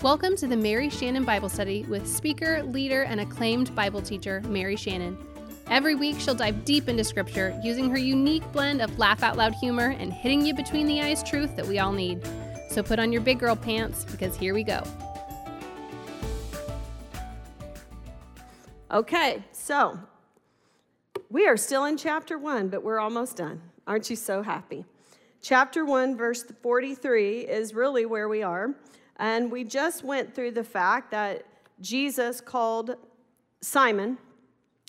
Welcome to the Mary Shannon Bible Study with speaker, leader, and acclaimed Bible teacher, Mary Shannon. Every week, she'll dive deep into Scripture using her unique blend of laugh out loud humor and hitting you between the eyes truth that we all need. So put on your big girl pants because here we go. Okay, so we are still in chapter one, but we're almost done. Aren't you so happy? Chapter 1, verse 43 is really where we are. And we just went through the fact that Jesus called Simon.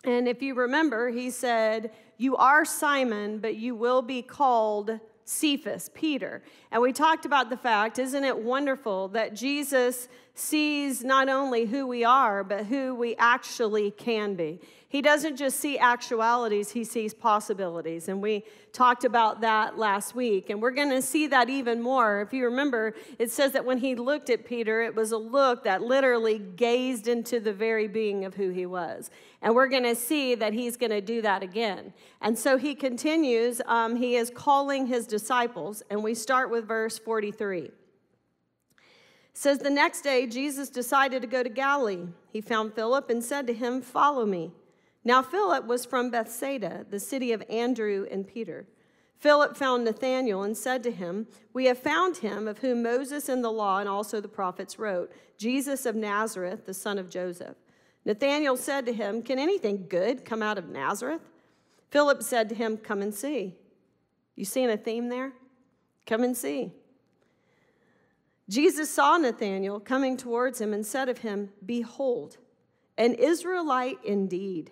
And if you remember, he said, You are Simon, but you will be called Cephas, Peter. And we talked about the fact, isn't it wonderful that Jesus sees not only who we are, but who we actually can be? He doesn't just see actualities, he sees possibilities. And we talked about that last week. And we're going to see that even more. If you remember, it says that when he looked at Peter, it was a look that literally gazed into the very being of who he was. And we're going to see that he's going to do that again. And so he continues, um, he is calling his disciples. And we start with verse 43. It says, The next day, Jesus decided to go to Galilee. He found Philip and said to him, Follow me. Now, Philip was from Bethsaida, the city of Andrew and Peter. Philip found Nathanael and said to him, We have found him of whom Moses in the law and also the prophets wrote, Jesus of Nazareth, the son of Joseph. Nathanael said to him, Can anything good come out of Nazareth? Philip said to him, Come and see. You seeing a theme there? Come and see. Jesus saw Nathanael coming towards him and said of him, Behold, an Israelite indeed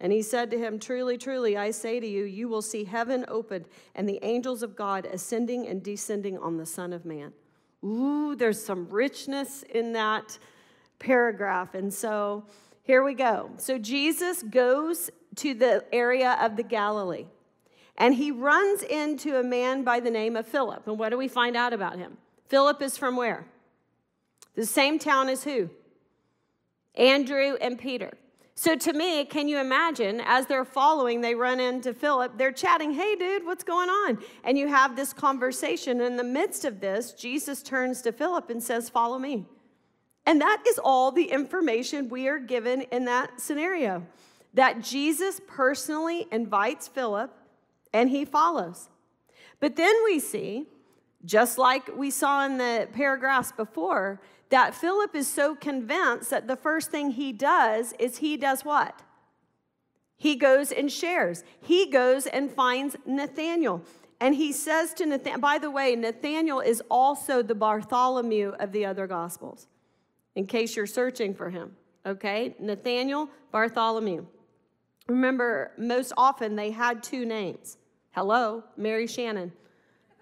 And he said to him, Truly, truly, I say to you, you will see heaven opened and the angels of God ascending and descending on the Son of Man. Ooh, there's some richness in that paragraph. And so here we go. So Jesus goes to the area of the Galilee and he runs into a man by the name of Philip. And what do we find out about him? Philip is from where? The same town as who? Andrew and Peter. So, to me, can you imagine as they're following, they run into Philip, they're chatting, hey, dude, what's going on? And you have this conversation. In the midst of this, Jesus turns to Philip and says, Follow me. And that is all the information we are given in that scenario that Jesus personally invites Philip and he follows. But then we see, just like we saw in the paragraphs before, that Philip is so convinced that the first thing he does is he does what? He goes and shares. He goes and finds Nathanael. And he says to Nathanael, by the way, Nathanael is also the Bartholomew of the other Gospels, in case you're searching for him. Okay? Nathanael, Bartholomew. Remember, most often they had two names. Hello, Mary Shannon.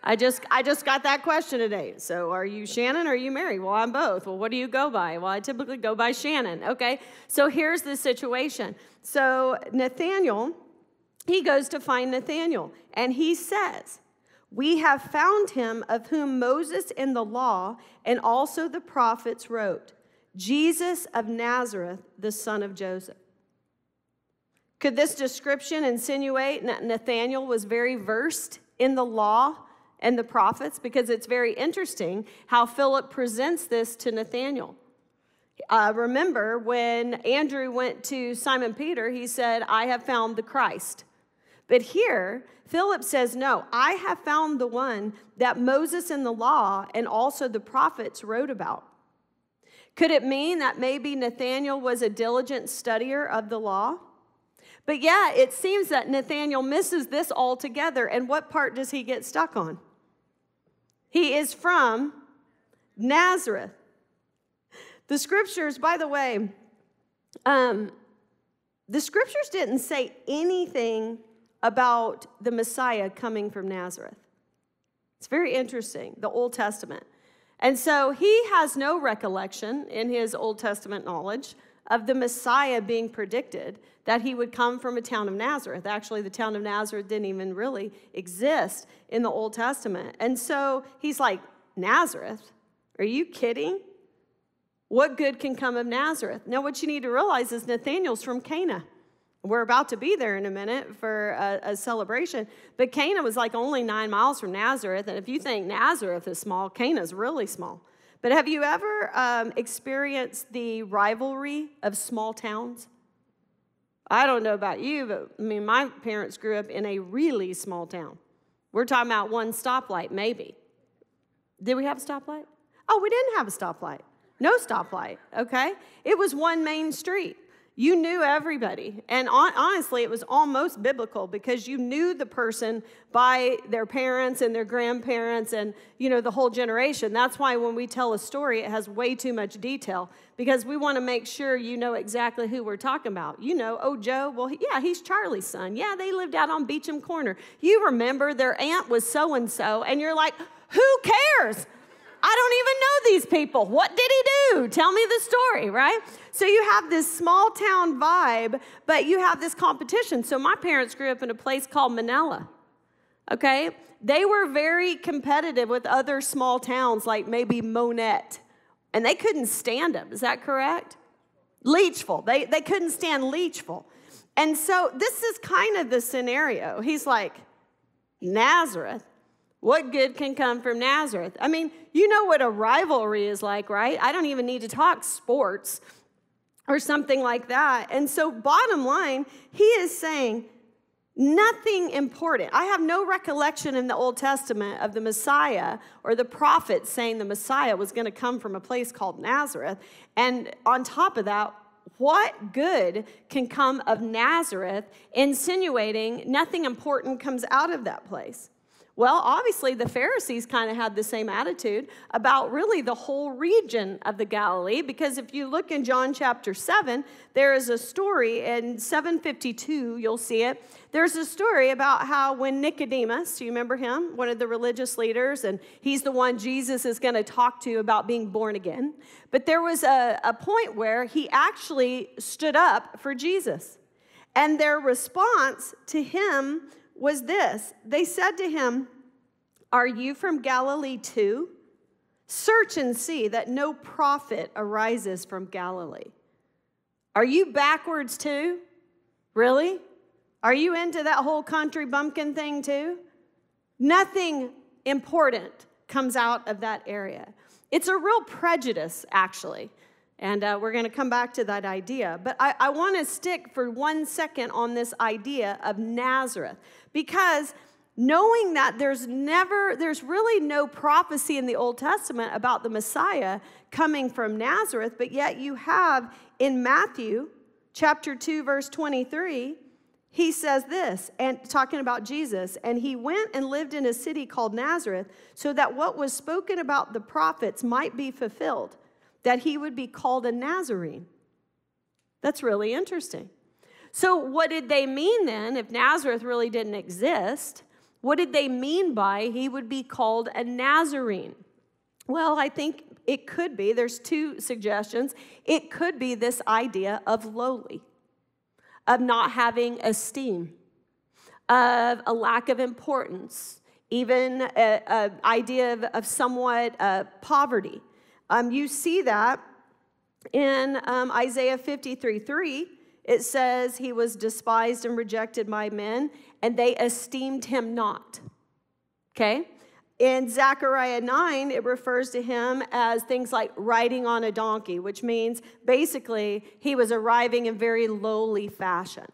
I just I just got that question today. So are you Shannon or are you Mary? Well, I'm both. Well, what do you go by? Well, I typically go by Shannon. Okay. So here's the situation. So Nathaniel, he goes to find Nathaniel, and he says, We have found him of whom Moses in the law and also the prophets wrote, Jesus of Nazareth, the son of Joseph. Could this description insinuate that Nathaniel was very versed in the law and the prophets because it's very interesting how Philip presents this to Nathanael. Uh, remember when Andrew went to Simon Peter, he said, I have found the Christ. But here, Philip says, No, I have found the one that Moses in the law and also the prophets wrote about. Could it mean that maybe Nathanael was a diligent studier of the law? But yeah, it seems that Nathanael misses this altogether. And what part does he get stuck on? He is from Nazareth. The scriptures, by the way, um, the scriptures didn't say anything about the Messiah coming from Nazareth. It's very interesting, the Old Testament. And so he has no recollection in his Old Testament knowledge of the Messiah being predicted, that he would come from a town of Nazareth. Actually, the town of Nazareth didn't even really exist in the Old Testament. And so he's like, Nazareth? Are you kidding? What good can come of Nazareth? Now, what you need to realize is Nathaniel's from Cana. We're about to be there in a minute for a, a, celebration. But Cana was like only nine miles from Nazareth. And if you think Nazareth is small, Cana's really small. But have you ever um, experienced the rivalry of small towns? I don't know about you, but I mean, my parents grew up in a really small town. We're talking about one stoplight, maybe. Did we have a stoplight? Oh, we didn't have a stoplight. No stoplight, okay? It was one main street. You knew everybody. And honestly, it was almost biblical because you knew the person by their parents and their grandparents and, you know, the whole generation. That's why when we tell a story, it has way too much detail because we want to make sure you know exactly who we're talking about. You know, oh, Joe, well, yeah, he's Charlie's son. Yeah, they lived out on Beecham Corner. You remember their aunt was so and so, and you're like, who cares? I don't even know these people. What did he do? Tell me the story, right? So you have this small town vibe, but you have this competition. So my parents grew up in a place called Manila. Okay? They were very competitive with other small towns like maybe Monette, and they couldn't stand them. Is that correct? Leachville. They, they couldn't stand Leachville. And so this is kind of the scenario. He's like, Nazareth? What good can come from Nazareth? I mean, you know what a rivalry is like, right? I don't even need to talk sports or something like that. And so, bottom line, he is saying, Nothing important. I have no recollection in the Old Testament of the Messiah or the prophets saying the Messiah was going to come from a place called Nazareth. And on top of that, what good can come of Nazareth, insinuating nothing important comes out of that place? Well, obviously, the Pharisees kind of had the same attitude about really the whole region of the Galilee, because if you look in John chapter 7, there is a story in 752, you'll see it. There's a story about how when Nicodemus, do you remember him? One of the religious leaders, and he's the one Jesus is going to talk to about being born again. But there was a, a point where he actually stood up for Jesus. And their response to him was this They said to him, Are you from Galilee too? Search and see that no prophet arises from Galilee. Are you backwards too? Really? Are you into that whole country bumpkin thing too? Nothing important comes out of that area. It's a real prejudice, actually. And uh, we're going to come back to that idea. But I, I want to stick for one second on this idea of Nazareth because knowing that there's never, there's really no prophecy in the Old Testament about the Messiah coming from Nazareth, but yet you have in Matthew chapter 2, verse 23, he says this, and talking about Jesus, and he went and lived in a city called Nazareth, so that what was spoken about the prophets might be fulfilled that he would be called a Nazarene. That's really interesting. So, what did they mean then if Nazareth really didn't exist? What did they mean by he would be called a Nazarene? Well, I think it could be, there's two suggestions. It could be this idea of lowly, of not having esteem, of a lack of importance, even an idea of, of somewhat uh, poverty. Um, you see that in um, Isaiah 53 3. It says, He was despised and rejected by men, and they esteemed him not. Okay? In Zechariah 9, it refers to him as things like riding on a donkey, which means basically he was arriving in very lowly fashion.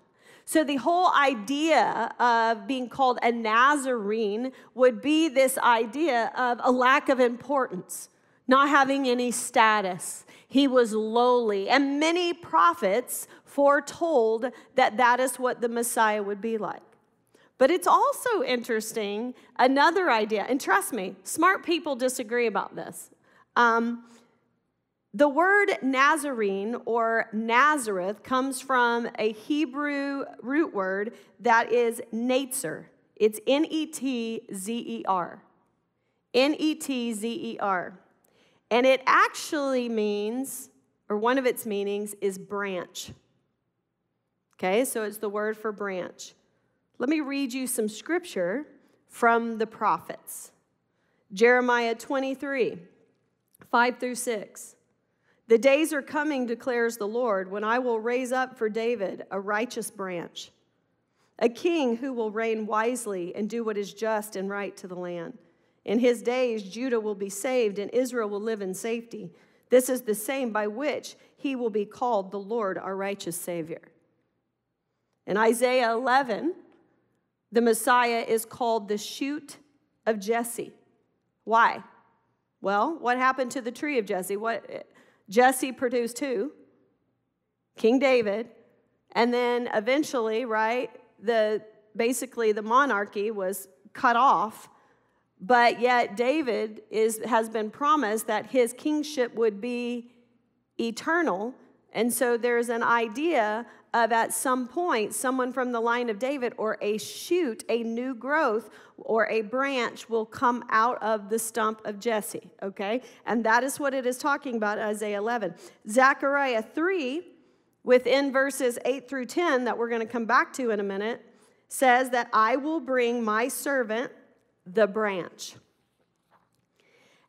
So, the whole idea of being called a Nazarene would be this idea of a lack of importance, not having any status. He was lowly. And many prophets foretold that that is what the Messiah would be like. But it's also interesting, another idea, and trust me, smart people disagree about this. Um, the word Nazarene or Nazareth comes from a Hebrew root word that is Netzer. It's N E T Z E R. N E T Z E R. And it actually means, or one of its meanings, is branch. Okay, so it's the word for branch. Let me read you some scripture from the prophets Jeremiah 23, 5 through 6. The days are coming, declares the Lord, when I will raise up for David a righteous branch, a king who will reign wisely and do what is just and right to the land. In his days, Judah will be saved and Israel will live in safety. This is the same by which he will be called the Lord, our righteous Savior. In Isaiah 11, the Messiah is called the shoot of Jesse. Why? Well, what happened to the tree of Jesse? What Jesse produced who? King David. And then eventually, right, the basically the monarchy was cut off but yet David is, has been promised that his kingship would be eternal. And so there's an idea of at some point, someone from the line of David or a shoot, a new growth, or a branch will come out of the stump of Jesse, okay? And that is what it is talking about, Isaiah 11. Zechariah 3, within verses 8 through 10, that we're going to come back to in a minute, says that I will bring my servant the branch.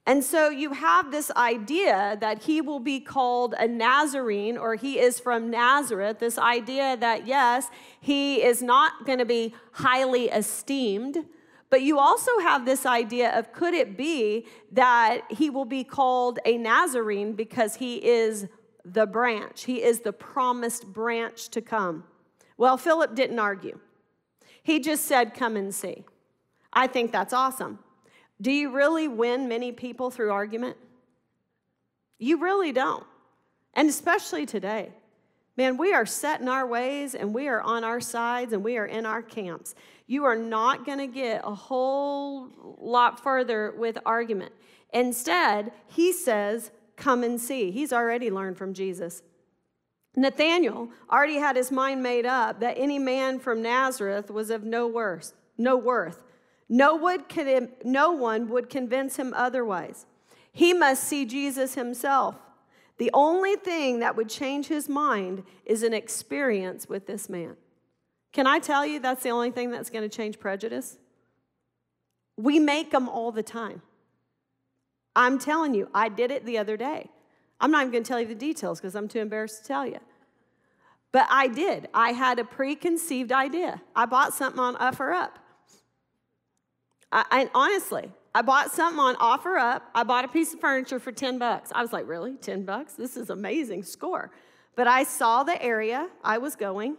And so you have this idea that he will be called a Nazarene or he is from Nazareth. This idea that, yes, he is not going to be highly esteemed. But you also have this idea of could it be that he will be called a Nazarene because he is the branch? He is the promised branch to come. Well, Philip didn't argue, he just said, Come and see. I think that's awesome. Do you really win many people through argument? You really don't. And especially today. Man, we are set in our ways and we are on our sides and we are in our camps. You are not going to get a whole lot further with argument. Instead, he says, Come and see. He's already learned from Jesus. Nathanael already had his mind made up that any man from Nazareth was of no worth, no worth. No one, no one would convince him otherwise. He must see Jesus himself. The only thing that would change his mind is an experience with this man. Can I tell you that's the only thing that's going to change prejudice? We make them all the time. I'm telling you, I did it the other day. I'm not even going to tell you the details because I'm too embarrassed to tell you. But I did. I had a preconceived idea. I bought something on OfferUp. I, I, honestly, I bought something on OfferUp. I bought a piece of furniture for 10 bucks. I was like, really? 10 bucks? This is amazing score. But I saw the area I was going,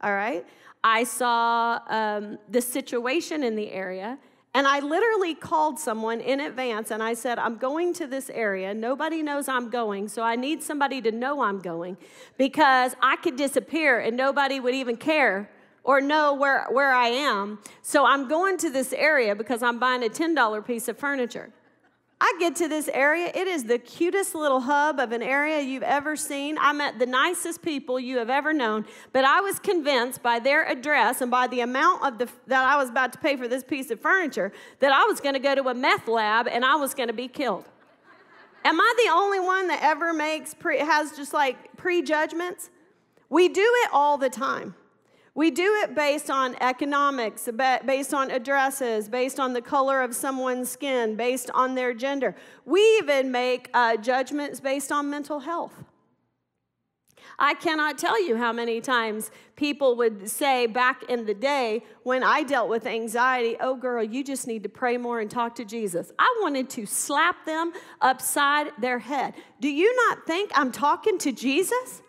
all right? I saw um, the situation in the area, and I literally called someone in advance and I said, I'm going to this area. Nobody knows I'm going, so I need somebody to know I'm going because I could disappear and nobody would even care or know where, where I am. So I'm going to this area because I'm buying a $10 piece of furniture. I get to this area, it is the cutest little hub of an area you've ever seen. I met the nicest people you have ever known, but I was convinced by their address and by the amount of the, that I was about to pay for this piece of furniture that I was going to go to a meth lab and I was going to be killed. Am I the only one that ever makes pre, has just like prejudgments? We do it all the time. We do it based on economics, based on addresses, based on the color of someone's skin, based on their gender. We even make uh, judgments based on mental health. I cannot tell you how many times people would say back in the day when I dealt with anxiety, oh, girl, you just need to pray more and talk to Jesus. I wanted to slap them upside their head. Do you not think I'm talking to Jesus?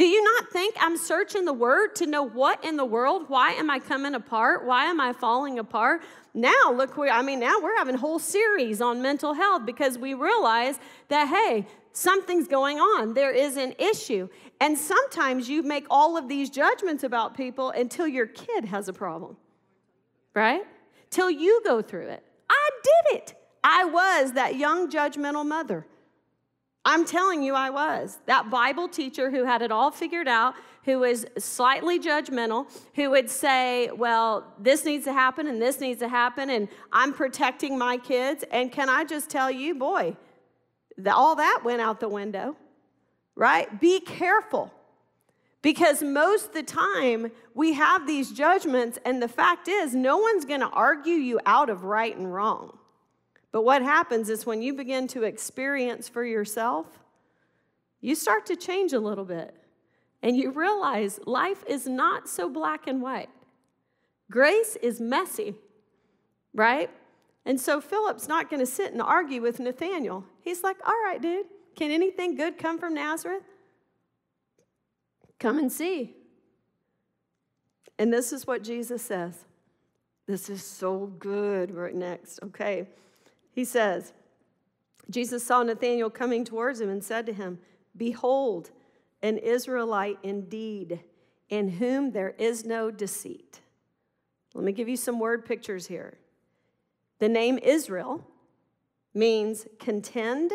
Do you not think I'm searching the word to know what in the world? Why am I coming apart? Why am I falling apart? Now, look, I mean, now we're having whole series on mental health because we realize that, hey, something's going on. There is an issue. And sometimes you make all of these judgments about people until your kid has a problem, right? Till you go through it. I did it. I was that young judgmental mother. I'm telling you, I was. That Bible teacher who had it all figured out, who was slightly judgmental, who would say, Well, this needs to happen and this needs to happen, and I'm protecting my kids. And can I just tell you, boy, all that went out the window, right? Be careful. Because most of the time we have these judgments, and the fact is, no one's gonna argue you out of right and wrong. But what happens is when you begin to experience for yourself, you start to change a little bit. And you realize life is not so black and white. Grace is messy, right? And so Philip's not going to sit and argue with Nathaniel. He's like, all right, dude, can anything good come from Nazareth? Come and see. And this is what Jesus says. This is so good. Right next, okay. He says, Jesus saw Nathanael coming towards him and said to him, Behold, an Israelite indeed, in whom there is no deceit. Let me give you some word pictures here. The name Israel means contend,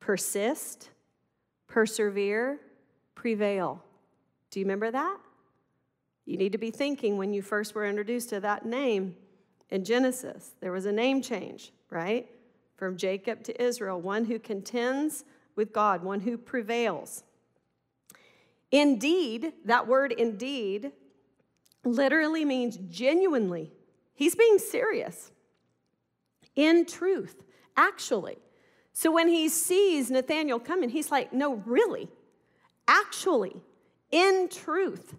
persist, persevere, prevail. Do you remember that? You need to be thinking when you first were introduced to that name in Genesis. There was a name change, right? From Jacob to Israel, one who contends with God, one who prevails. Indeed, that word indeed literally means genuinely. He's being serious. In truth, actually. So when he sees Nathanael coming, he's like, no, really, actually, in truth,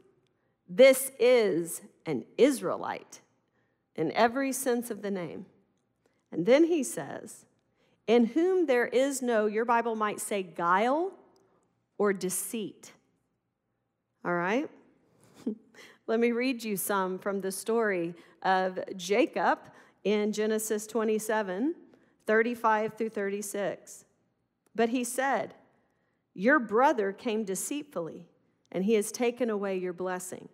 this is an Israelite in every sense of the name. And then he says, in whom there is no, your Bible might say, guile or deceit. All right? Let me read you some from the story of Jacob in Genesis 27 35 through 36. But he said, Your brother came deceitfully, and he has taken away your blessing.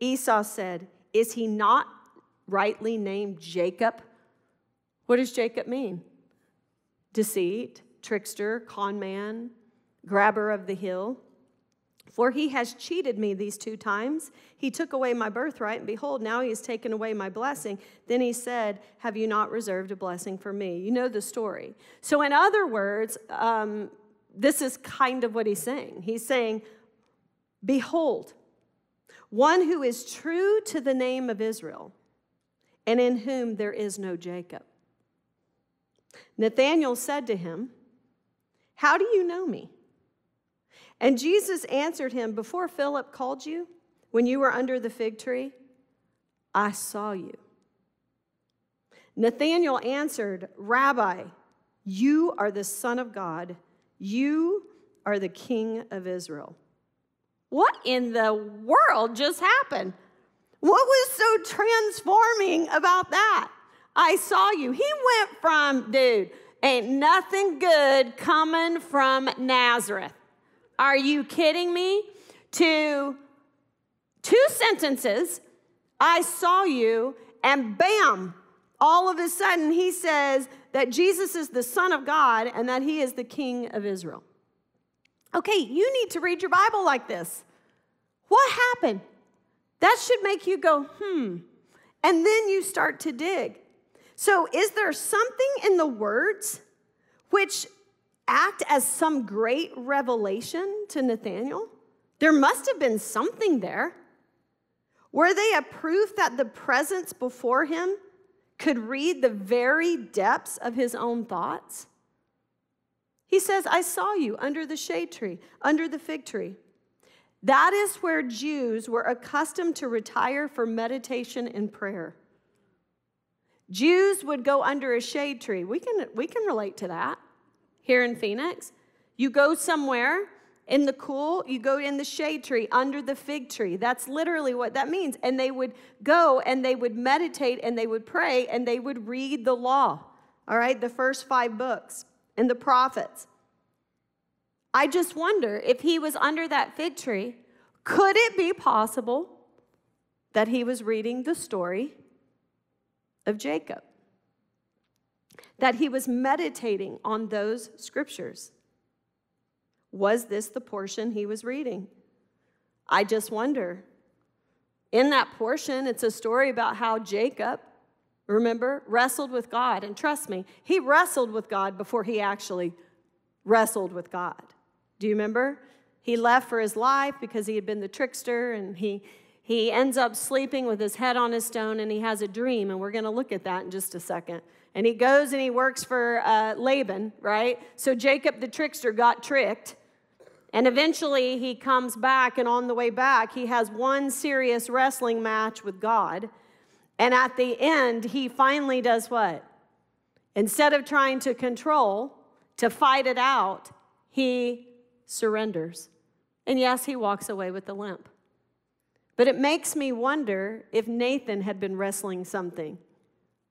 Esau said, Is he not rightly named Jacob? What does Jacob mean? Deceit, trickster, con man, grabber of the hill. For he has cheated me these two times. He took away my birthright, and behold, now he has taken away my blessing. Then he said, Have you not reserved a blessing for me? You know the story. So, in other words, um, this is kind of what he's saying. He's saying, Behold, one who is true to the name of Israel, and in whom there is no Jacob. Nathanael said to him, How do you know me? And Jesus answered him, Before Philip called you, when you were under the fig tree, I saw you. Nathanael answered, Rabbi, you are the Son of God. You are the King of Israel. What in the world just happened? What was so transforming about that? I saw you. He went from, dude, ain't nothing good coming from Nazareth. Are you kidding me? To two sentences, I saw you, and bam, all of a sudden he says that Jesus is the Son of God and that he is the King of Israel. Okay, you need to read your Bible like this. What happened? That should make you go, hmm. And then you start to dig. So, is there something in the words which act as some great revelation to Nathanael? There must have been something there. Were they a proof that the presence before him could read the very depths of his own thoughts? He says, I saw you under the shade tree, under the fig tree. That is where Jews were accustomed to retire for meditation and prayer. Jews would go under a shade tree. We can, we can relate to that here in Phoenix. You go somewhere in the cool, you go in the shade tree under the fig tree. That's literally what that means. And they would go and they would meditate and they would pray and they would read the law, all right, the first five books and the prophets. I just wonder if he was under that fig tree, could it be possible that he was reading the story of Jacob? that he was meditating on those scriptures. Was this the portion he was reading? I just wonder. In that portion, it's a story about how Jacob, remember, wrestled with God. And trust me, he wrestled with God before he actually wrestled with God. Do you remember? He left for his life because he had been the trickster, and he, he ends up sleeping with his head on his stone, and he has a dream, and we're going to look at that in just a second. And he goes and he works for uh, Laban, right? So Jacob the trickster got tricked. And eventually he comes back, and on the way back, he has one serious wrestling match with God. And at the end, he finally does what? Instead of trying to control, to fight it out, he surrenders. And yes, he walks away with the limp. But it makes me wonder if Nathan had been wrestling something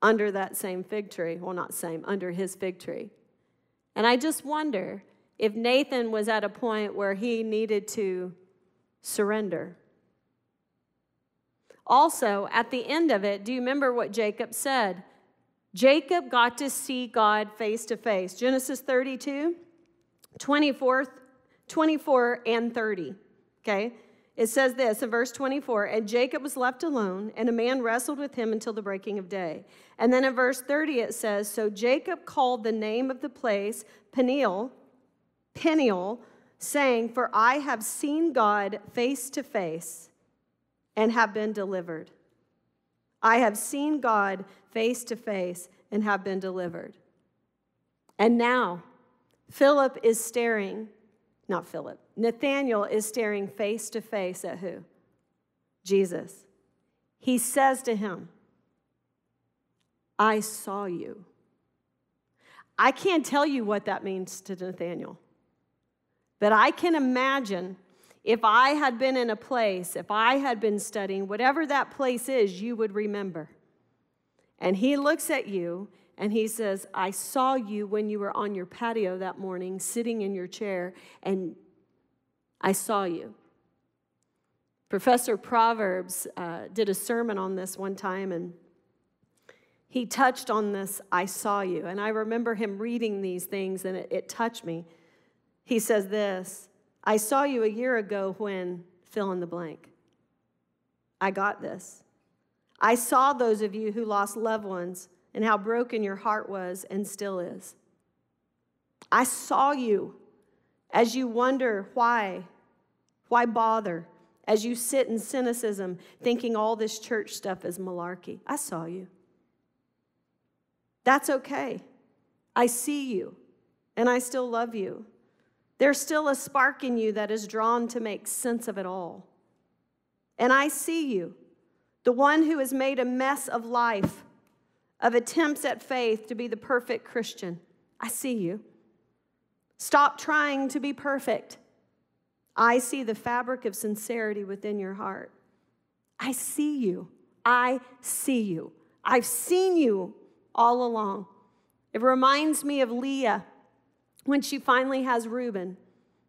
under that same fig tree. Well, not same, under his fig tree. And I just wonder if Nathan was at a point where he needed to surrender. Also, at the end of it, do you remember what Jacob said? Jacob got to see God face to face. Genesis 32, 24, 24 and 30. Okay? It says this in verse 24 And Jacob was left alone, and a man wrestled with him until the breaking of day. And then in verse 30 it says So Jacob called the name of the place Peniel, Peniel, saying, For I have seen God face to face and have been delivered. I have seen God face to face and have been delivered. And now, Philip is staring, not Philip, Nathanael is staring face to face at who? Jesus. He says to him, I saw you. I can't tell you what that means to Nathanael, but I can imagine if I had been in a place, if I had been studying, whatever that place is, you would remember. And he looks at you and he says, I saw you when you were on your patio that morning, sitting in your chair, and I saw you. Professor Proverbs uh, did a sermon on this one time, and he touched on this, I saw you. And I remember him reading these things, and it, it touched me. He says this I saw you a year ago when fill in the blank. I got this. I saw those of you who lost loved ones and how broken your heart was and still is. I saw you as you wonder why, why bother, as you sit in cynicism thinking all this church stuff is malarkey. I saw you. That's okay. I see you, and I still love you. There's still a spark in you that is drawn to make sense of it all. And I see you, the one who has made a mess of life, of attempts at faith to be the perfect Christian. I see you. Stop trying to be perfect. I see the fabric of sincerity within your heart. I see you. I see you. I've seen you all along. It reminds me of Leah when she finally has Reuben.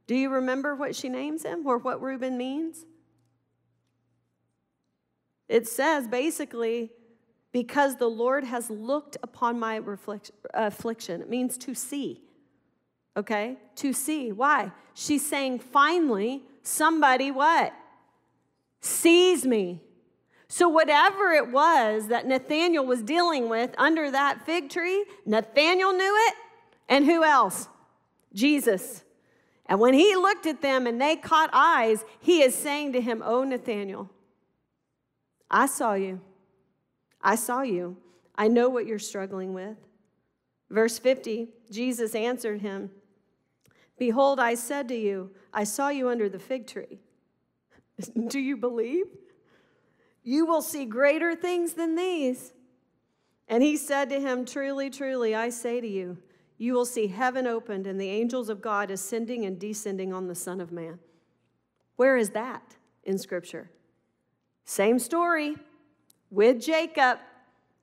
Do you remember what she names him or what Reuben means? It says basically, because the Lord has looked upon my affliction. It means to see. Okay? To see. Why? She's saying, finally, somebody what? Sees me. So, whatever it was that Nathaniel was dealing with under that fig tree, Nathaniel knew it, and who else? Jesus. And when he looked at them and they caught eyes, he is saying to him, Oh, Nathaniel, I saw you. I saw you. I know what you're struggling with. Verse 50 Jesus answered him, Behold, I said to you, I saw you under the fig tree. Do you believe? You will see greater things than these. And he said to him, Truly, truly, I say to you, you will see heaven opened and the angels of God ascending and descending on the Son of Man. Where is that in Scripture? Same story with Jacob,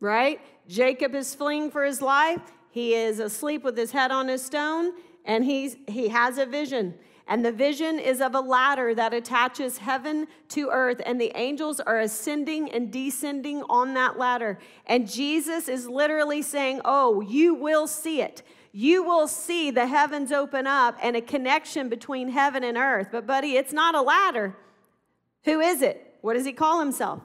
right? Jacob is fleeing for his life. He is asleep with his head on his stone, and he's, he has a vision. And the vision is of a ladder that attaches heaven to earth, and the angels are ascending and descending on that ladder. And Jesus is literally saying, Oh, you will see it you will see the heavens open up and a connection between heaven and earth. But, buddy, it's not a ladder. Who is it? What does he call himself?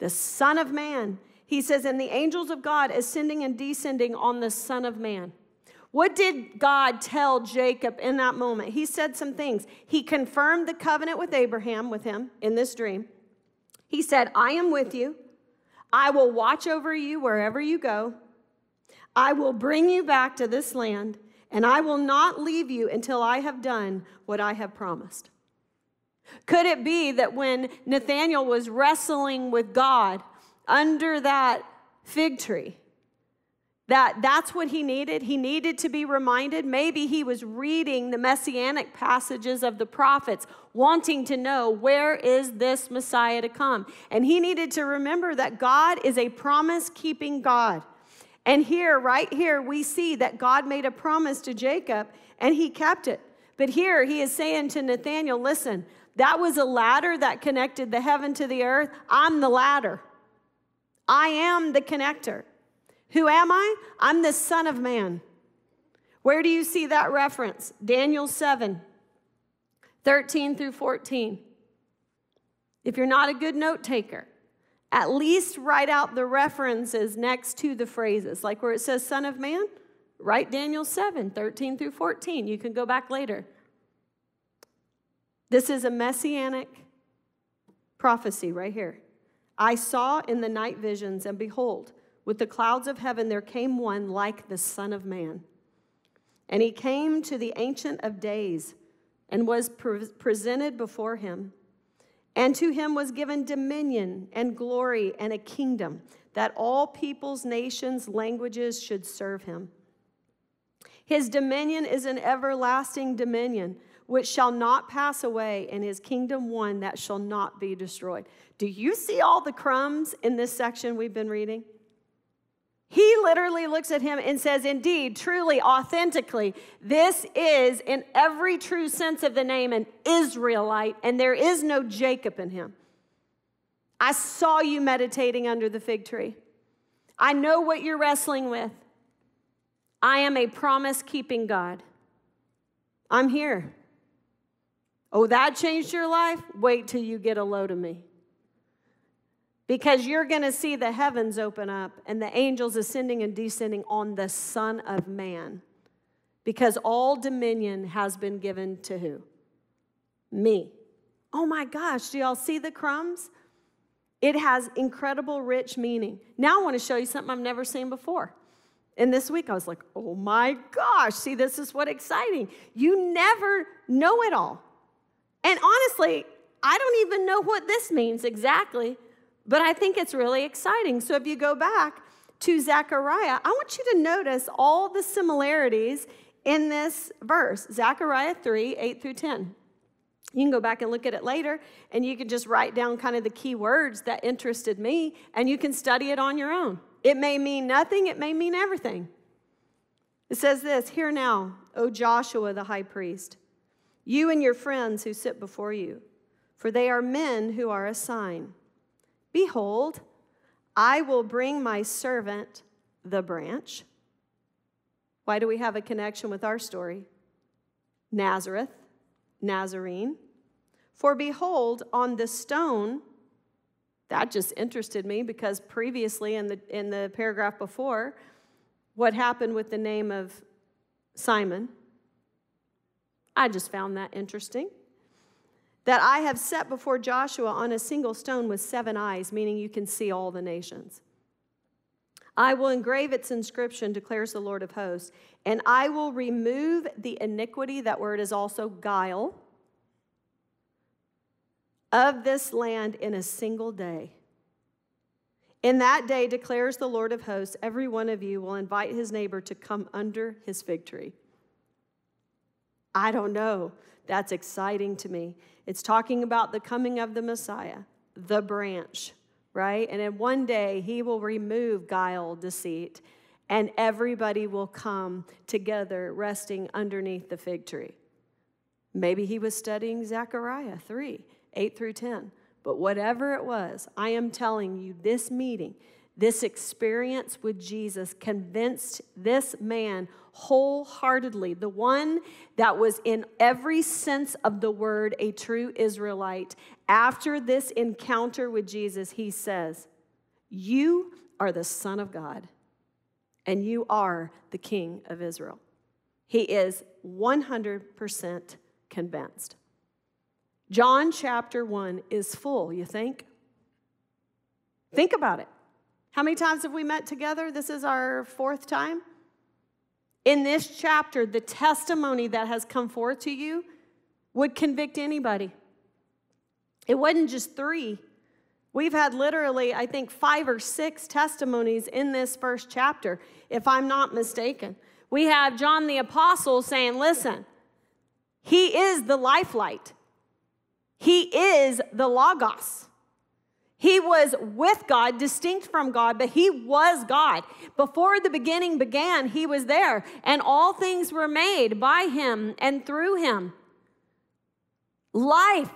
The Son of Man. He says, and the angels of God ascending and descending on the Son of Man. What did God tell Jacob in that moment? He said some things. He confirmed the covenant with Abraham with him in this dream. He said, I am with you. I will watch over you wherever you go. I will bring you back to this land, and I will not leave you until I have done what I have promised. Could it be that when Nathanael was wrestling with God under that fig tree, that that's what he needed. He needed to be reminded. Maybe he was reading the messianic passages of the prophets, wanting to know where is this Messiah to come. And he needed to remember that God is a promise keeping God. And here, right here, we see that God made a promise to Jacob and he kept it. But here he is saying to Nathanael, listen, that was a ladder that connected the heaven to the earth. I'm the ladder. I am the connector. Who am I? I'm the Son of Man. Where do you see that reference? Daniel 7, 13 through 14. If you're not a good note taker, at least write out the references next to the phrases. Like where it says Son of Man, write Daniel 7, 13 through 14. You can go back later. This is a messianic prophecy right here. I saw in the night visions, and behold, with the clouds of heaven there came one like the Son of Man. And he came to the Ancient of Days and was pre- presented before him. And to him was given dominion and glory and a kingdom that all peoples, nations, languages should serve him. His dominion is an everlasting dominion which shall not pass away, and his kingdom one that shall not be destroyed. Do you see all the crumbs in this section we've been reading? He literally looks at him and says, Indeed, truly, authentically, this is, in every true sense of the name, an Israelite, and there is no Jacob in him. I saw you meditating under the fig tree. I know what you're wrestling with. I am a promise keeping God. I'm here. Oh, that changed your life? Wait till you get a load of me because you're going to see the heavens open up and the angels ascending and descending on the Son of Man. Because all dominion has been given to who? Me. Oh my gosh, do y'all see the crumbs? It has incredible, rich meaning. Now I want to show you something I've never seen before. And this week I was like, oh my gosh, see, this is what exciting. You never know it all. And honestly, I don't even know what this means exactly, but I think it's really exciting. So if you go back to Zechariah, I want you to notice all the similarities in this verse Zechariah 3 8 through 10. You can go back and look at it later, and you can just write down kind of the key words that interested me, and you can study it on your own. It may mean nothing, it may mean everything. It says this Hear now, O Joshua the high priest, you and your friends who sit before you, for they are men who are a sign. Behold, I will bring my servant, the branch. Why do we have a connection with our story? Nazareth, Nazarene. For behold, on the stone, that just interested me because previously in the, in the paragraph before, what happened with the name of Simon? I just found that interesting that I have set before Joshua on a single stone with seven eyes, meaning you can see all the nations. I will engrave its inscription, declares the Lord of hosts, and I will remove the iniquity, that word is also guile, of this land in a single day. In that day, declares the Lord of hosts, every one of you will invite his neighbor to come under his fig tree. I don't know. That's exciting to me. It's talking about the coming of the Messiah, the branch, right? And in one day, he will remove guile, deceit, and everybody will come together resting underneath the fig tree. Maybe he was studying Zechariah 3 8 through 10. But whatever it was, I am telling you, this meeting, this experience with Jesus convinced this man wholeheartedly, the one that was in every sense of the word a true Israelite. After this encounter with Jesus, he says, You are the Son of God, and you are the King of Israel. He is 100% convinced. John chapter 1 is full, you think? Think about it. How many times have we met together? This is our fourth time. In this chapter, the testimony that has come forth to you would convict anybody. It wasn't just three. We've had literally, I think, five or six testimonies in this first chapter, if I'm not mistaken. We have John the Apostle saying, Listen, he is the lifelight, he is the Logos. He was with God, distinct from God, but he was God. Before the beginning began, he was there, and all things were made by him and through him. Life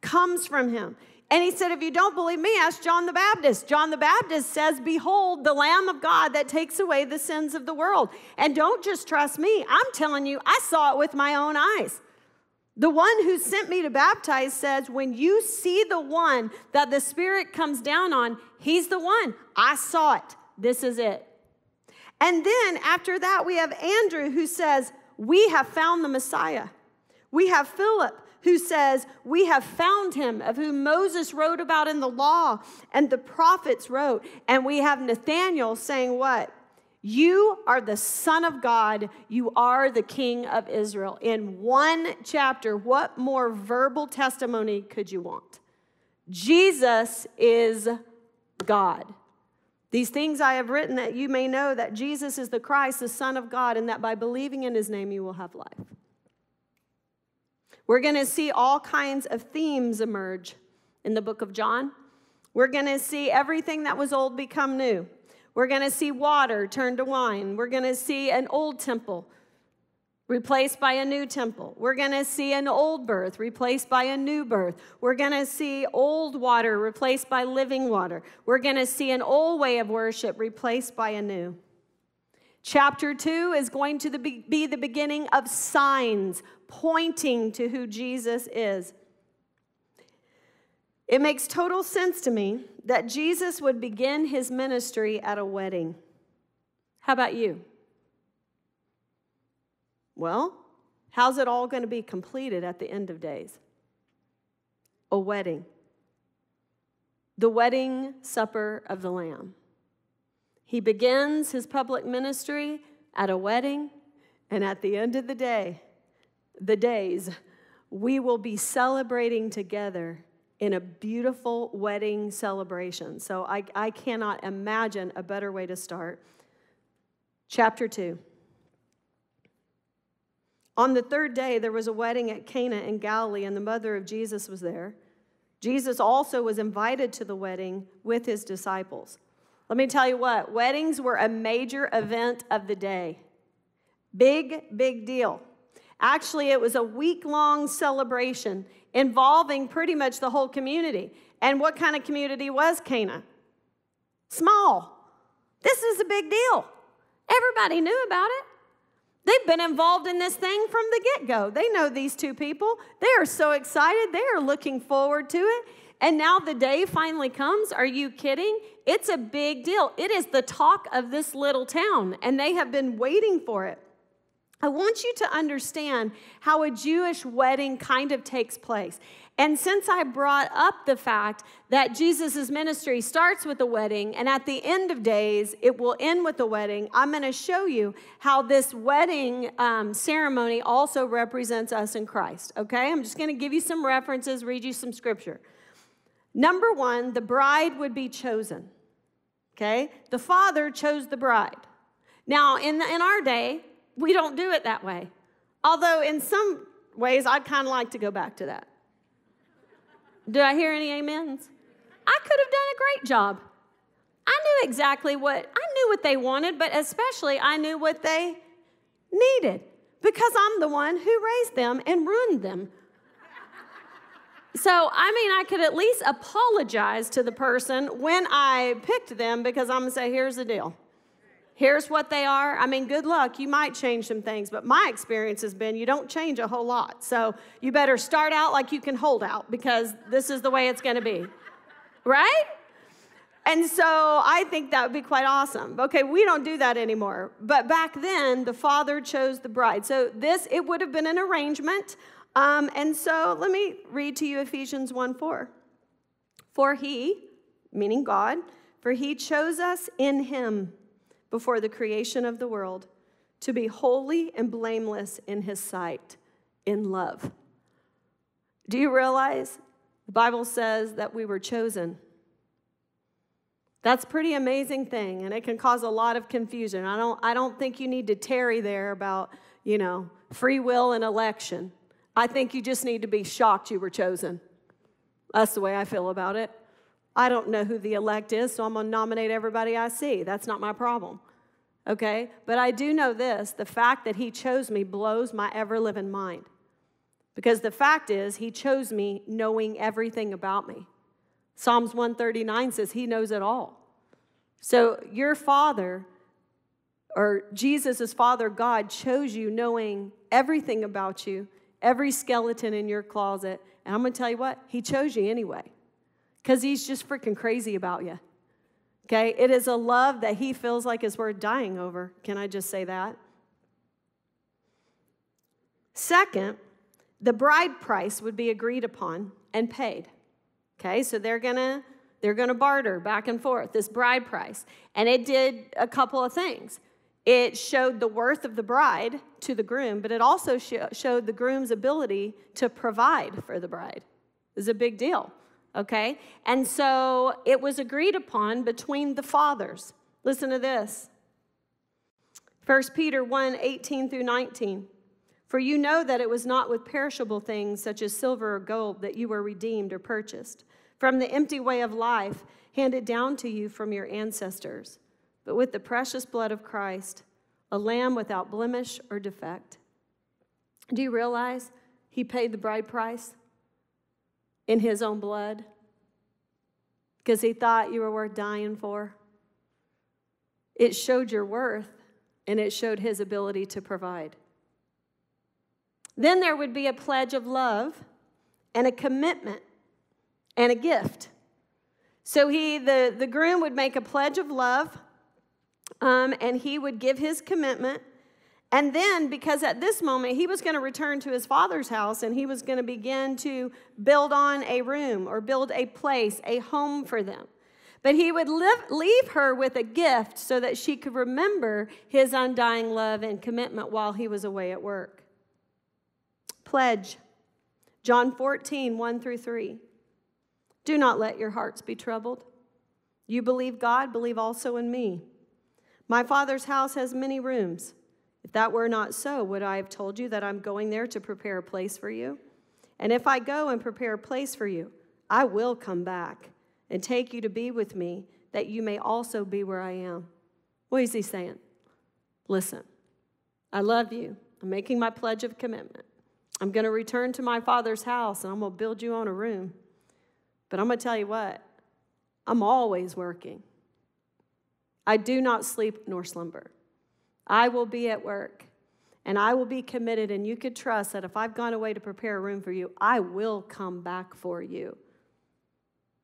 comes from him. And he said, If you don't believe me, ask John the Baptist. John the Baptist says, Behold, the Lamb of God that takes away the sins of the world. And don't just trust me. I'm telling you, I saw it with my own eyes. The one who sent me to baptize says, When you see the one that the Spirit comes down on, he's the one. I saw it. This is it. And then after that, we have Andrew who says, We have found the Messiah. We have Philip who says, We have found him, of whom Moses wrote about in the law and the prophets wrote. And we have Nathanael saying, What? You are the Son of God. You are the King of Israel. In one chapter, what more verbal testimony could you want? Jesus is God. These things I have written that you may know that Jesus is the Christ, the Son of God, and that by believing in his name you will have life. We're going to see all kinds of themes emerge in the book of John. We're going to see everything that was old become new. We're going to see water turn to wine. We're going to see an old temple replaced by a new temple. We're going to see an old birth replaced by a new birth. We're going to see old water replaced by living water. We're going to see an old way of worship replaced by a new. Chapter 2 is going to be the beginning of signs pointing to who Jesus is. It makes total sense to me that Jesus would begin his ministry at a wedding. How about you? Well, how's it all going to be completed at the end of days? A wedding. The wedding supper of the Lamb. He begins his public ministry at a wedding, and at the end of the day, the days, we will be celebrating together in a beautiful wedding celebration. So I, I cannot imagine a better way to start. Chapter 2. On the third day, there was a wedding at Cana in Galilee, and the mother of Jesus was there. Jesus also was invited to the wedding with his disciples. Let me tell you what, weddings were a major event of the day. Big, big deal. Actually, it was a week long celebration involving pretty much the whole community. And what kind of community was Cana? Small. This is a big deal. Everybody knew about it. They've been involved in this thing from the get go. They know these two people. They are so excited. They are looking forward to it. And now the day finally comes. Are you kidding? It's a big deal. It is the talk of this little town, and they have been waiting for it. I want you to understand how a Jewish wedding kind of takes place. And since I brought up the fact that Jesus' ministry starts with a wedding and at the end of days it will end with a wedding, I'm going to show you how this wedding um, ceremony also represents us in Christ. Okay? I'm just going to give you some references, read you some scripture. Number one, the bride would be chosen. Okay? The father chose the bride. Now, in, the, in our day, we don't do it that way. Although, in some ways, I'd kind of like to go back to that. Do I hear any amens? I could have done a great job. I knew exactly what I knew what they wanted, but especially I knew what they needed because I'm the one who raised them and ruined them. So, I mean, I could at least apologize to the person when I picked them because I'm gonna say, here's the deal. Here's what they are. I mean, good luck. You might change some things, but my experience has been you don't change a whole lot. So you better start out like you can hold out because this is the way it's going to be. Right? And so I think that would be quite awesome. Okay, we don't do that anymore. But back then, the father chose the bride. So this, it would have been an arrangement. Um, and so let me read to you Ephesians 1 4. For he, meaning God, for he chose us in him before the creation of the world to be holy and blameless in his sight in love. Do you realize the Bible says that we were chosen? That's pretty amazing thing, and it can cause a lot of confusion. I don't, I don't think you need to tarry there about, you know, free will and election. I think you just need to be shocked you were chosen. That's the way I feel about it. I don't know who the elect is, so I'm going to nominate everybody I see. That's not my problem. Okay? But I do know this the fact that he chose me blows my ever living mind. Because the fact is, he chose me knowing everything about me. Psalms 139 says he knows it all. So your father, or Jesus' father, God, chose you knowing everything about you, every skeleton in your closet. And I'm going to tell you what, he chose you anyway, because he's just freaking crazy about you. Okay? It is a love that he feels like is worth dying over. Can I just say that? Second, the bride price would be agreed upon and paid. Okay, so they're gonna they're gonna barter back and forth this bride price, and it did a couple of things. It showed the worth of the bride to the groom, but it also showed the groom's ability to provide for the bride. It was a big deal. Okay, and so it was agreed upon between the fathers. Listen to this. 1 Peter 1 18 through 19. For you know that it was not with perishable things such as silver or gold that you were redeemed or purchased from the empty way of life handed down to you from your ancestors, but with the precious blood of Christ, a lamb without blemish or defect. Do you realize he paid the bride price in his own blood because he thought you were worth dying for? It showed your worth and it showed his ability to provide. Then there would be a pledge of love and a commitment and a gift. So he, the, the groom would make a pledge of love um, and he would give his commitment. And then, because at this moment he was going to return to his father's house and he was going to begin to build on a room or build a place, a home for them. But he would live, leave her with a gift so that she could remember his undying love and commitment while he was away at work pledge. John 14, 1 through 3. Do not let your hearts be troubled. You believe God, believe also in me. My Father's house has many rooms. If that were not so, would I have told you that I'm going there to prepare a place for you? And if I go and prepare a place for you, I will come back and take you to be with me, that you may also be where I am. What is he saying? Listen, I love you. I'm making my pledge of commitment. I'm going to return to my father's house and I'm going to build you on a room. But I'm going to tell you what, I'm always working. I do not sleep nor slumber. I will be at work and I will be committed, and you could trust that if I've gone away to prepare a room for you, I will come back for you.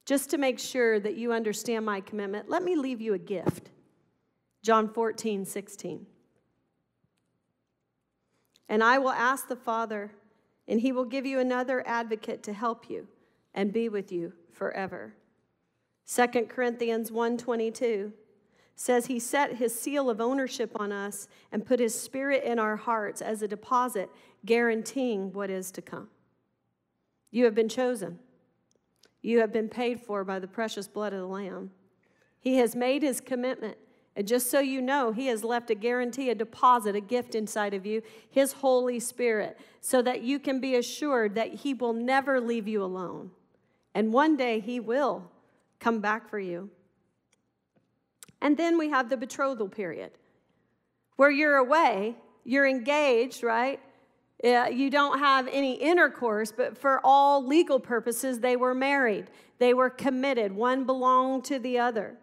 Just to make sure that you understand my commitment, let me leave you a gift. John 14, 16. And I will ask the Father, and he will give you another advocate to help you and be with you forever. 2 Corinthians 1:22 says he set his seal of ownership on us and put his spirit in our hearts as a deposit guaranteeing what is to come. You have been chosen. You have been paid for by the precious blood of the lamb. He has made his commitment and just so you know, He has left a guarantee, a deposit, a gift inside of you, His Holy Spirit, so that you can be assured that He will never leave you alone. And one day He will come back for you. And then we have the betrothal period, where you're away, you're engaged, right? Uh, you don't have any intercourse, but for all legal purposes, they were married. They were committed. One belonged to the other.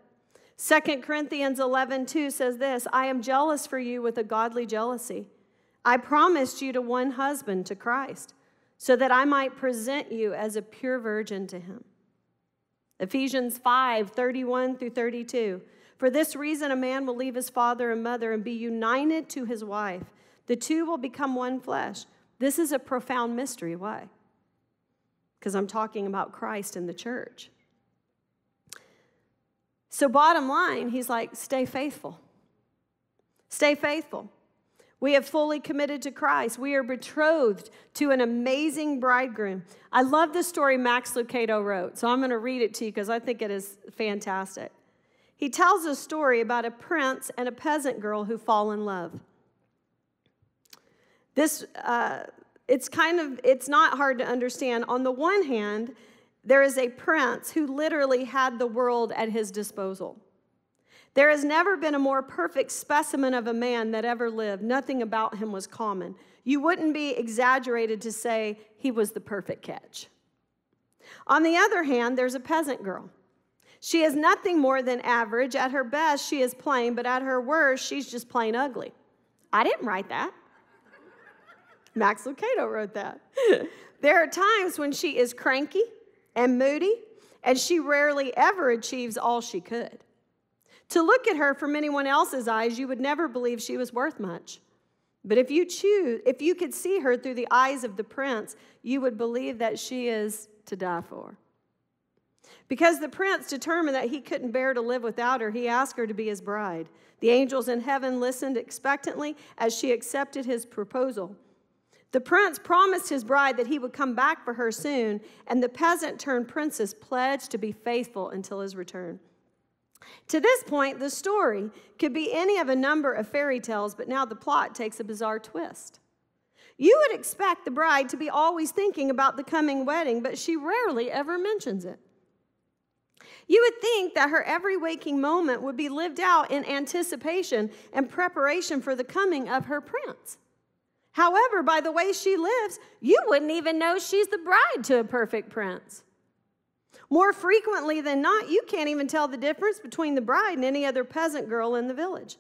2 Corinthians 11, 2 says this I am jealous for you with a godly jealousy. I promised you to one husband, to Christ, so that I might present you as a pure virgin to him. Ephesians 5 31 through 32. For this reason, a man will leave his father and mother and be united to his wife. The two will become one flesh. This is a profound mystery. Why? Because I'm talking about Christ and the church. So, bottom line, he's like, stay faithful. Stay faithful. We have fully committed to Christ. We are betrothed to an amazing bridegroom. I love the story Max Lucado wrote, so I'm going to read it to you because I think it is fantastic. He tells a story about a prince and a peasant girl who fall in love. This, uh, it's kind of, it's not hard to understand. On the one hand, there is a prince who literally had the world at his disposal. There has never been a more perfect specimen of a man that ever lived. Nothing about him was common. You wouldn't be exaggerated to say he was the perfect catch. On the other hand, there's a peasant girl. She is nothing more than average. At her best, she is plain, but at her worst, she's just plain ugly. I didn't write that. Max Lucado wrote that. there are times when she is cranky and moody, and she rarely ever achieves all she could. To look at her from anyone else's eyes, you would never believe she was worth much. But if you choose, if you could see her through the eyes of the prince, you would believe that she is to die for. Because the prince determined that he couldn't bear to live without her, he asked her to be his bride. The angels in heaven listened expectantly as she accepted his proposal. The prince promised his bride that he would come back for her soon, and the peasant turned princess pledged to be faithful until his return. To this point, the story could be any of a number of fairy tales, but now the plot takes a bizarre twist. You would expect the bride to be always thinking about the coming wedding, but she rarely ever mentions it. You would think that her every waking moment would be lived out in anticipation and preparation for the coming of her prince. However, by the way she lives, you wouldn't even know she's the bride to a perfect prince. More frequently than not, you can't even tell the difference between the bride and any other peasant girl in the village.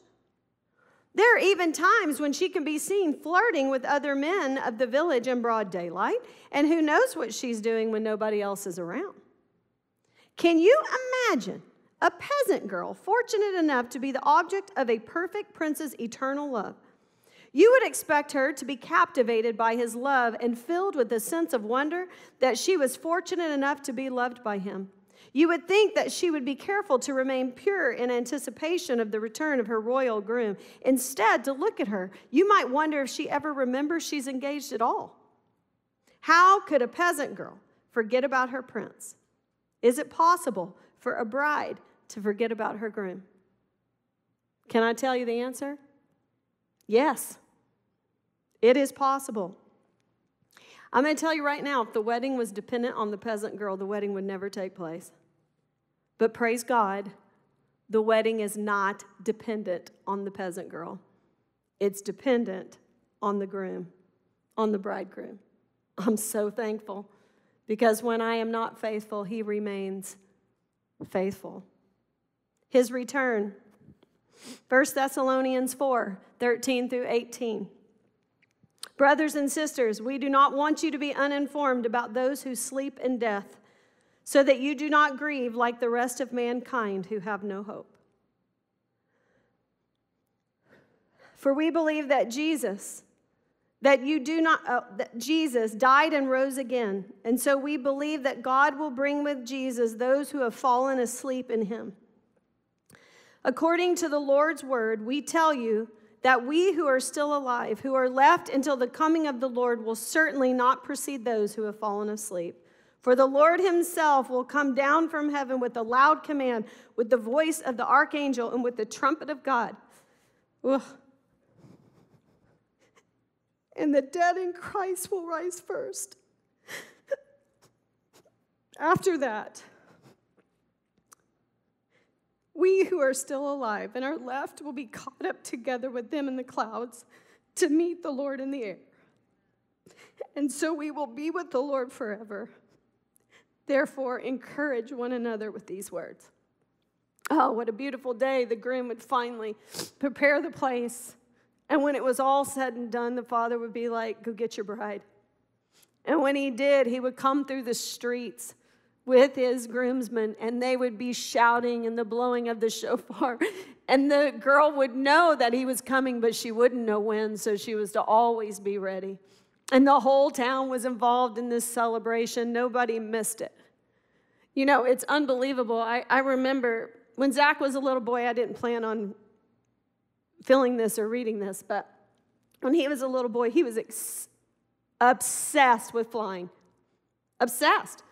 There are even times when she can be seen flirting with other men of the village in broad daylight, and who knows what she's doing when nobody else is around. Can you imagine a peasant girl fortunate enough to be the object of a perfect prince's eternal love? You would expect her to be captivated by his love and filled with a sense of wonder that she was fortunate enough to be loved by him. You would think that she would be careful to remain pure in anticipation of the return of her royal groom. Instead, to look at her, you might wonder if she ever remembers she's engaged at all. How could a peasant girl forget about her prince? Is it possible for a bride to forget about her groom? Can I tell you the answer? Yes. It is possible. I'm going to tell you right now if the wedding was dependent on the peasant girl, the wedding would never take place. But praise God, the wedding is not dependent on the peasant girl, it's dependent on the groom, on the bridegroom. I'm so thankful because when I am not faithful, he remains faithful. His return, 1 Thessalonians 4 13 through 18. Brothers and sisters, we do not want you to be uninformed about those who sleep in death, so that you do not grieve like the rest of mankind who have no hope. For we believe that Jesus, that you do not, uh, that Jesus died and rose again. And so we believe that God will bring with Jesus those who have fallen asleep in him. According to the Lord's word, we tell you that we who are still alive, who are left until the coming of the Lord, will certainly not precede those who have fallen asleep. For the Lord himself will come down from heaven with a loud command, with the voice of the archangel, and with the trumpet of God. Ugh. And the dead in Christ will rise first. After that, we who are still alive and are left will be caught up together with them in the clouds to meet the Lord in the air. And so we will be with the Lord forever. Therefore, encourage one another with these words. Oh, what a beautiful day. The groom would finally prepare the place. And when it was all said and done, the father would be like, Go get your bride. And when he did, he would come through the streets with his groomsmen, and they would be shouting and the blowing of the shofar. And the girl would know that he was coming, but she wouldn't know when, so she was to always be ready. And the whole town was involved in this celebration. Nobody missed it. You know, it's unbelievable. I, I remember when Zach was a little boy, I didn't plan on filling this or reading this, but when he was a little boy, he was ex- obsessed with flying. Obsessed.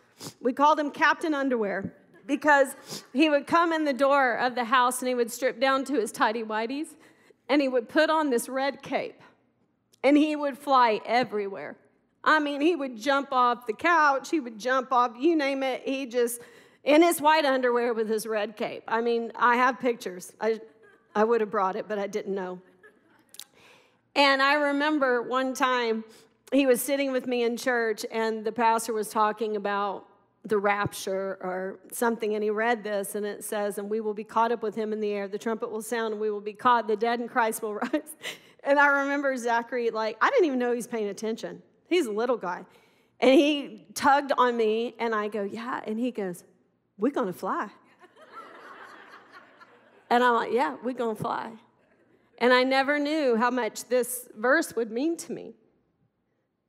We called him Captain Underwear because he would come in the door of the house and he would strip down to his tidy whities and he would put on this red cape and he would fly everywhere. I mean, he would jump off the couch, he would jump off, you name it. He just, in his white underwear with his red cape. I mean, I have pictures. I, I would have brought it, but I didn't know. And I remember one time he was sitting with me in church, and the pastor was talking about the rapture or something, and he read this, and it says, And we will be caught up with him in the air. The trumpet will sound, and we will be caught. The dead in Christ will rise. And I remember Zachary, like, I didn't even know he was paying attention. He's a little guy. And he tugged on me, and I go, Yeah. And he goes, We're gonna fly. And I'm like, Yeah, we're gonna fly. And I never knew how much this verse would mean to me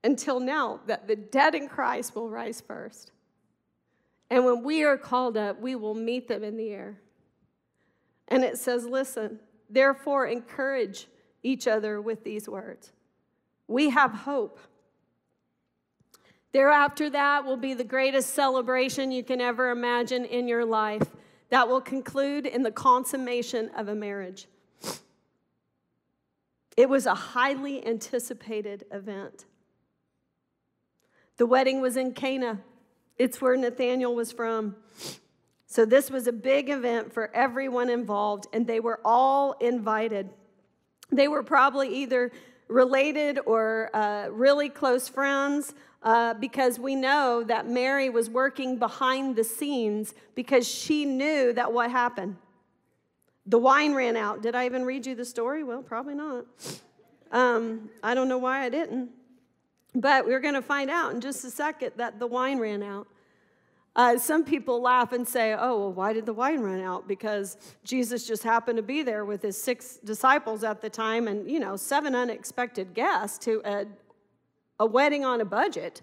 until now that the dead in Christ will rise first. And when we are called up, we will meet them in the air. And it says, Listen, therefore encourage each other with these words. We have hope. Thereafter, that will be the greatest celebration you can ever imagine in your life. That will conclude in the consummation of a marriage. It was a highly anticipated event. The wedding was in Cana, it's where Nathaniel was from. So, this was a big event for everyone involved, and they were all invited. They were probably either related or uh, really close friends uh, because we know that Mary was working behind the scenes because she knew that what happened? The wine ran out. Did I even read you the story? Well, probably not. Um, I don't know why I didn't. But we're going to find out in just a second that the wine ran out. Uh, some people laugh and say, oh, well, why did the wine run out? Because Jesus just happened to be there with his six disciples at the time and, you know, seven unexpected guests to a, a wedding on a budget.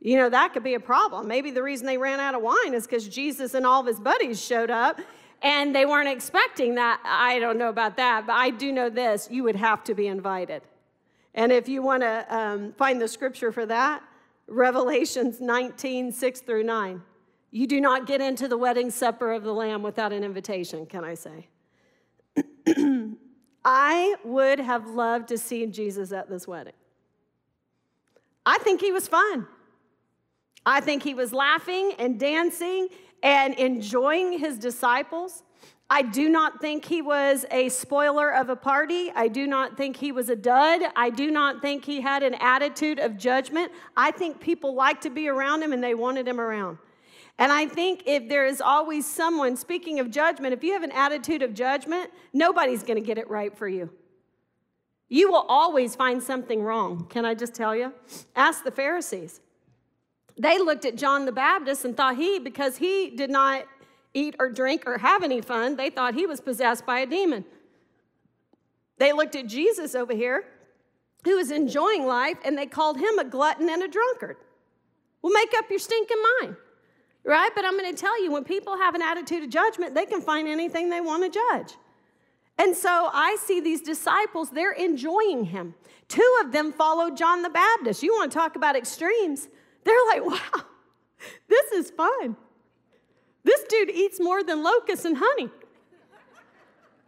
You know, that could be a problem. Maybe the reason they ran out of wine is because Jesus and all of his buddies showed up and they weren't expecting that. I don't know about that, but I do know this you would have to be invited. And if you want to um, find the scripture for that, Revelations 19, 6 through 9. You do not get into the wedding supper of the Lamb without an invitation, can I say? I would have loved to see Jesus at this wedding. I think he was fun. I think he was laughing and dancing and enjoying his disciples. I do not think he was a spoiler of a party. I do not think he was a dud. I do not think he had an attitude of judgment. I think people liked to be around him and they wanted him around. And I think if there is always someone, speaking of judgment, if you have an attitude of judgment, nobody's going to get it right for you. You will always find something wrong. Can I just tell you? Ask the Pharisees. They looked at John the Baptist and thought he, because he did not eat or drink or have any fun, they thought he was possessed by a demon. They looked at Jesus over here, who was enjoying life, and they called him a glutton and a drunkard. Well, make up your stinking mind right? But I'm going to tell you, when people have an attitude of judgment, they can find anything they want to judge. And so I see these disciples, they're enjoying him. Two of them followed John the Baptist. You want to talk about extremes? They're like, wow, this is fun. This dude eats more than locusts and honey.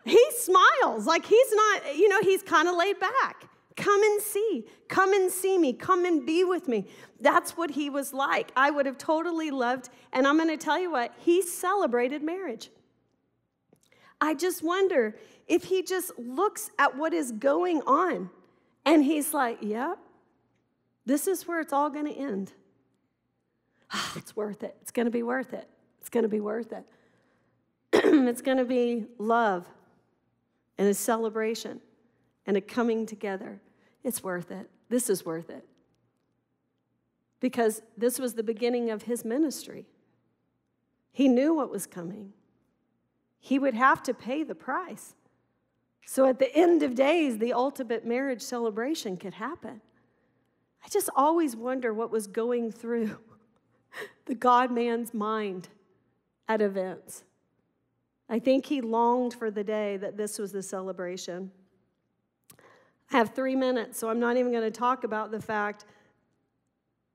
He smiles like he's not, you know, he's kind of laid back. Come and see. Come and see me. Come and be with me. That's what he was like. I would have totally loved, and I'm going to tell you what, he celebrated marriage. I just wonder if he just looks at what is going on and he's like, yep, this is where it's all going to end. It's worth it. It's going to be worth it. It's going to be worth it. it's going to be love and a celebration and a coming together. It's worth it. This is worth it. Because this was the beginning of his ministry. He knew what was coming. He would have to pay the price. So at the end of days, the ultimate marriage celebration could happen. I just always wonder what was going through the God man's mind at events. I think he longed for the day that this was the celebration. I have three minutes, so I'm not even going to talk about the fact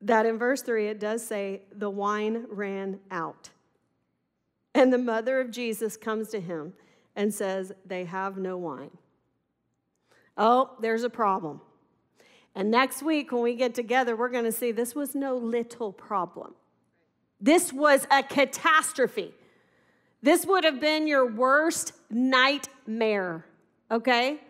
that in verse 3 it does say, the wine ran out. And the mother of Jesus comes to him and says, They have no wine. Oh, there's a problem. And next week, when we get together, we're going to see this was no little problem. This was a catastrophe. This would have been your worst nightmare, okay?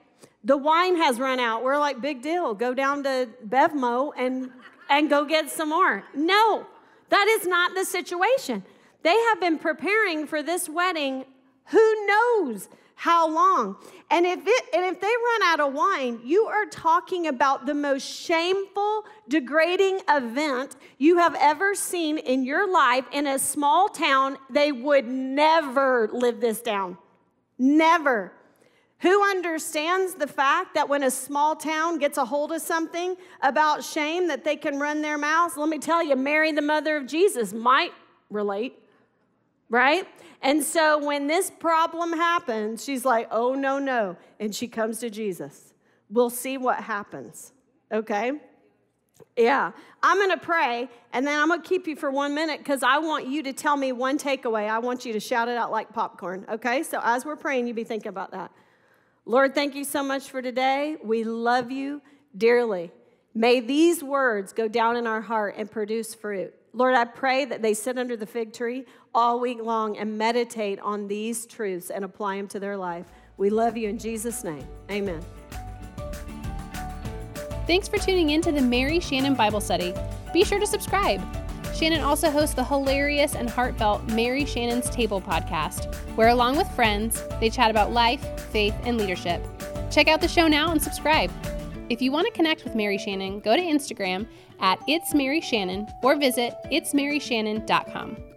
The wine has run out. We're like, big deal. Go down to Bevmo and, and go get some more. No, that is not the situation. They have been preparing for this wedding, who knows how long? And if, it, and if they run out of wine, you are talking about the most shameful, degrading event you have ever seen in your life in a small town. They would never live this down. Never. Who understands the fact that when a small town gets a hold of something about shame that they can run their mouths? Let me tell you, Mary, the mother of Jesus, might relate, right? And so when this problem happens, she's like, oh, no, no. And she comes to Jesus. We'll see what happens, okay? Yeah, I'm gonna pray and then I'm gonna keep you for one minute because I want you to tell me one takeaway. I want you to shout it out like popcorn, okay? So as we're praying, you be thinking about that. Lord, thank you so much for today. We love you dearly. May these words go down in our heart and produce fruit. Lord, I pray that they sit under the fig tree all week long and meditate on these truths and apply them to their life. We love you in Jesus' name. Amen. Thanks for tuning in to the Mary Shannon Bible Study. Be sure to subscribe. Shannon also hosts the hilarious and heartfelt Mary Shannon's Table podcast, where, along with friends, they chat about life, faith, and leadership. Check out the show now and subscribe. If you want to connect with Mary Shannon, go to Instagram at It's Mary Shannon or visit itsmaryshannon.com.